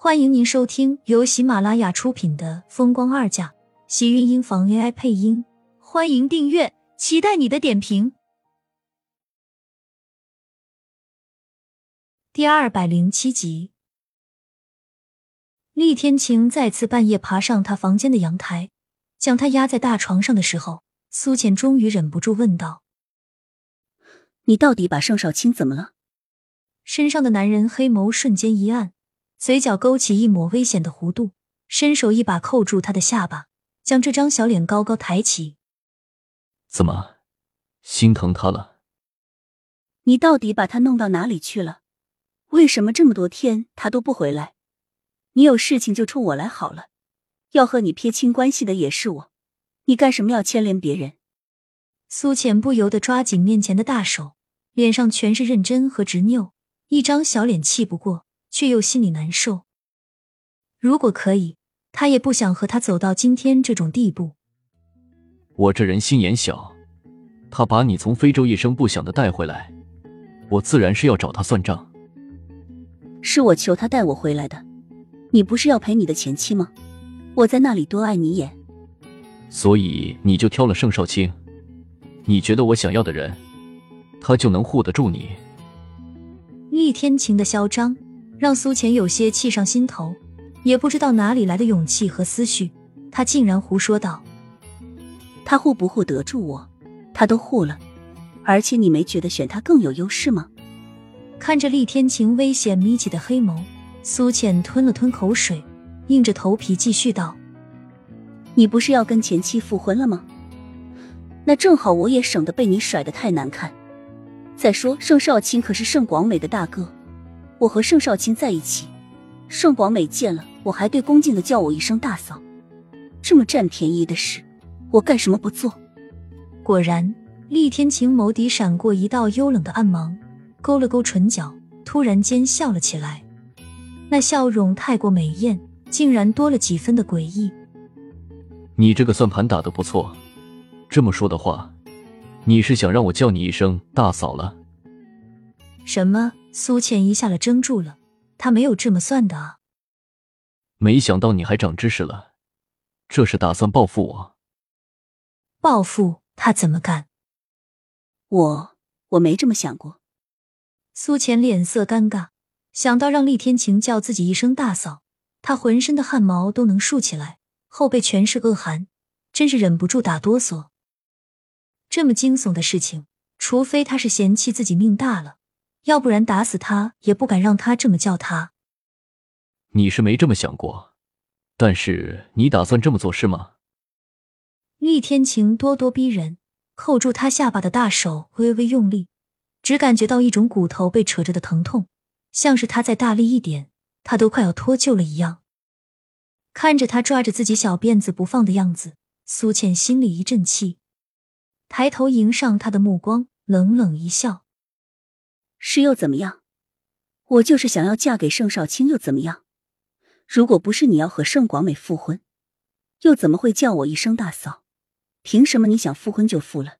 欢迎您收听由喜马拉雅出品的《风光二嫁》，喜运音房 AI 配音。欢迎订阅，期待你的点评。第二百零七集，厉天晴再次半夜爬上他房间的阳台，将他压在大床上的时候，苏浅终于忍不住问道：“你到底把盛少卿怎么了？”身上的男人黑眸瞬间一暗。嘴角勾起一抹危险的弧度，伸手一把扣住他的下巴，将这张小脸高高抬起。怎么，心疼他了？你到底把他弄到哪里去了？为什么这么多天他都不回来？你有事情就冲我来好了，要和你撇清关系的也是我，你干什么要牵连别人？苏浅不由得抓紧面前的大手，脸上全是认真和执拗，一张小脸气不过。却又心里难受。如果可以，他也不想和他走到今天这种地步。我这人心眼小，他把你从非洲一声不响的带回来，我自然是要找他算账。是我求他带我回来的，你不是要陪你的前妻吗？我在那里多碍你眼，所以你就挑了盛少卿。你觉得我想要的人，他就能护得住你？厉天晴的嚣张。让苏浅有些气上心头，也不知道哪里来的勇气和思绪，他竟然胡说道：“他护不护得住我？他都护了，而且你没觉得选他更有优势吗？”看着厉天晴危险眯起的黑眸，苏浅吞了吞口水，硬着头皮继续道：“你不是要跟前妻复婚了吗？那正好，我也省得被你甩得太难看。再说，盛少卿可是盛广美的大哥。”我和盛少卿在一起，盛广美见了我还对恭敬的叫我一声大嫂，这么占便宜的事，我干什么不做？果然，厉天晴眸底闪过一道幽冷的暗芒，勾了勾唇角，突然间笑了起来。那笑容太过美艳，竟然多了几分的诡异。你这个算盘打得不错，这么说的话，你是想让我叫你一声大嫂了？什么？苏倩一下子怔住了，他没有这么算的啊！没想到你还长知识了，这是打算报复我？报复他怎么敢？我我没这么想过。苏浅脸色尴尬，想到让厉天晴叫自己一声大嫂，他浑身的汗毛都能竖起来，后背全是恶寒，真是忍不住打哆嗦。这么惊悚的事情，除非他是嫌弃自己命大了。要不然打死他也不敢让他这么叫他。你是没这么想过，但是你打算这么做是吗？厉天晴咄咄逼人，扣住他下巴的大手微微用力，只感觉到一种骨头被扯着的疼痛，像是他再大力一点，他都快要脱臼了一样。看着他抓着自己小辫子不放的样子，苏倩心里一阵气，抬头迎上他的目光，冷冷一笑。是又怎么样？我就是想要嫁给盛少卿又怎么样？如果不是你要和盛广美复婚，又怎么会叫我一声大嫂？凭什么你想复婚就复了，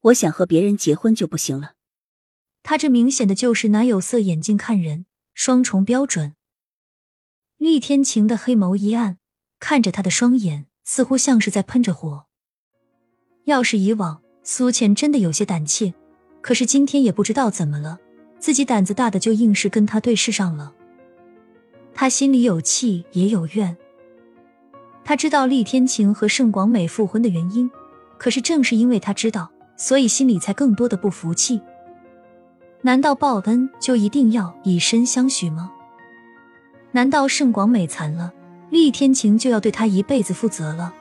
我想和别人结婚就不行了？他这明显的就是拿有色眼镜看人，双重标准。厉天晴的黑眸一暗，看着他的双眼，似乎像是在喷着火。要是以往，苏浅真的有些胆怯，可是今天也不知道怎么了。自己胆子大的就硬是跟他对视上了，他心里有气也有怨。他知道厉天晴和盛广美复婚的原因，可是正是因为他知道，所以心里才更多的不服气。难道报恩就一定要以身相许吗？难道盛广美残了，厉天晴就要对他一辈子负责了？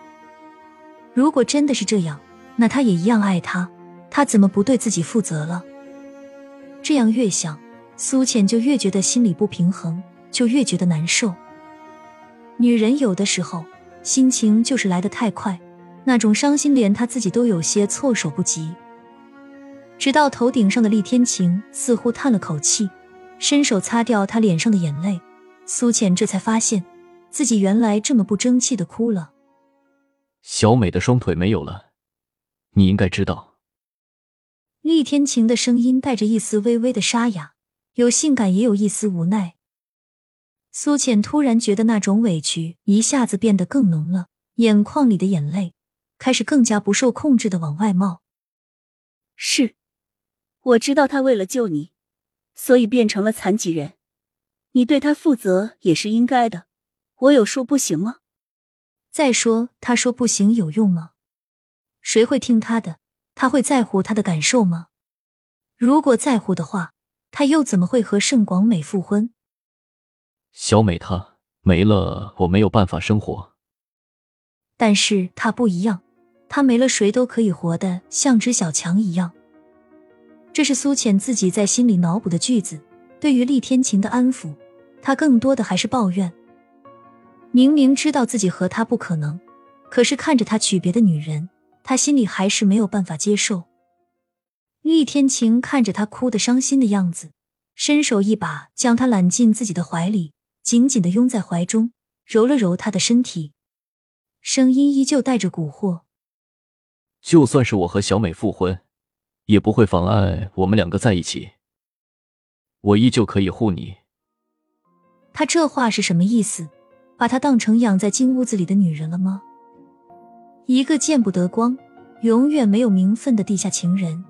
如果真的是这样，那他也一样爱他，他怎么不对自己负责了？这样越想，苏浅就越觉得心里不平衡，就越觉得难受。女人有的时候心情就是来得太快，那种伤心连她自己都有些措手不及。直到头顶上的厉天晴似乎叹了口气，伸手擦掉她脸上的眼泪，苏浅这才发现自己原来这么不争气的哭了。小美的双腿没有了，你应该知道。厉天晴的声音带着一丝微微的沙哑，有性感，也有一丝无奈。苏浅突然觉得那种委屈一下子变得更浓了，眼眶里的眼泪开始更加不受控制的往外冒。是，我知道他为了救你，所以变成了残疾人，你对他负责也是应该的。我有说不行吗？再说，他说不行有用吗？谁会听他的？他会在乎他的感受吗？如果在乎的话，他又怎么会和盛广美复婚？小美她没了，我没有办法生活。但是她不一样，她没了，谁都可以活得像只小强一样。这是苏浅自己在心里脑补的句子。对于厉天晴的安抚，他更多的还是抱怨。明明知道自己和他不可能，可是看着他娶别的女人，他心里还是没有办法接受。厉天晴看着他哭得伤心的样子，伸手一把将他揽进自己的怀里。紧紧的拥在怀中，揉了揉他的身体，声音依旧带着蛊惑。就算是我和小美复婚，也不会妨碍我们两个在一起。我依旧可以护你。他这话是什么意思？把她当成养在金屋子里的女人了吗？一个见不得光、永远没有名分的地下情人。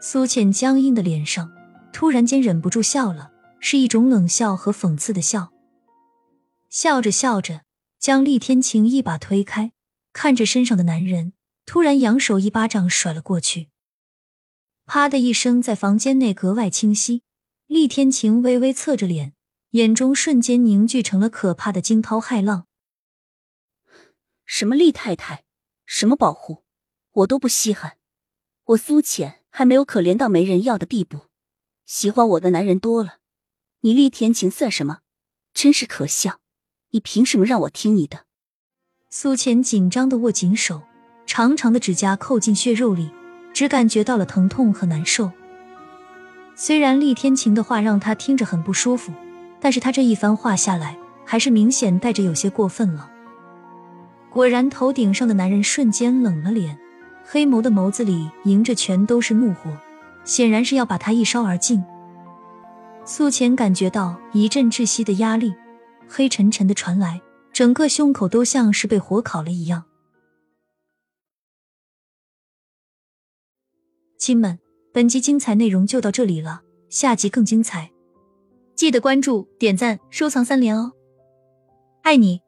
苏浅僵硬的脸上突然间忍不住笑了。是一种冷笑和讽刺的笑，笑着笑着，将厉天晴一把推开，看着身上的男人，突然扬手一巴掌甩了过去。啪的一声，在房间内格外清晰。厉天晴微微侧着脸，眼中瞬间凝聚成了可怕的惊涛骇浪。什么厉太太，什么保护，我都不稀罕。我苏浅还没有可怜到没人要的地步，喜欢我的男人多了。你厉天晴算什么？真是可笑！你凭什么让我听你的？苏浅紧张的握紧手，长长的指甲扣进血肉里，只感觉到了疼痛和难受。虽然厉天晴的话让他听着很不舒服，但是他这一番话下来，还是明显带着有些过分了。果然，头顶上的男人瞬间冷了脸，黑眸的眸子里迎着全都是怒火，显然是要把他一烧而尽。苏浅感觉到一阵窒息的压力，黑沉沉的传来，整个胸口都像是被火烤了一样。亲们，本集精彩内容就到这里了，下集更精彩，记得关注、点赞、收藏三连哦，爱你！